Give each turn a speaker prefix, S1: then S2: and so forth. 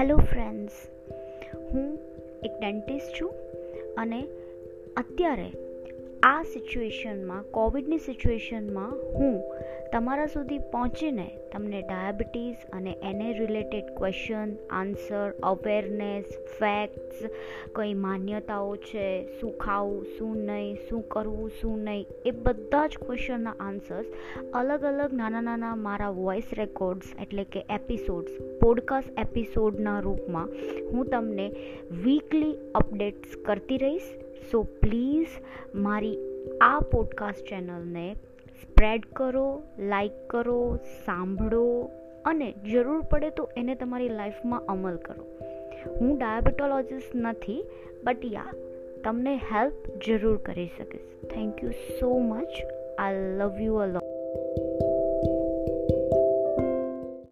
S1: Hello friends હું એક dentist છું અને અત્યારે આ સિચ્યુએશનમાં, કોવિડની સિચ્યુએશનમાં હું તમારા સુધી પહોંચીને તમને ડાયાબિટીસ અને એને related question, answer, awareness, facts, કઈ માન્યતાઓ છે, શું ખાવું, શું નહીં, શું કરવું, શું નહીં, એ બધા જ ક્વેશ્ચનના આન્સર્સ અલગ અલગ નાના નાના મારા વોઇસ રેકોર્ડ્સ એટલે કે એપિસોડ્સ, પોડકાસ્ટ એપિસોડના રૂપમાં હું તમને વીકલી અપડેટ્સ કરતી રહીશ. સો પ્લીઝ મારી આ પોડકાસ્ટ ચેનલને સ્પ્રેડ કરો લાઈક કરો, સાંભળો અને જરૂર પડે તો એને તમારી લાઈફમાં અમલ કરો. હું ડાયાબિટોલોજીસ્ટ નથી બટ યા તમને હેલ્પ જરૂર કરી શકીશ. Thank you so much I love you uh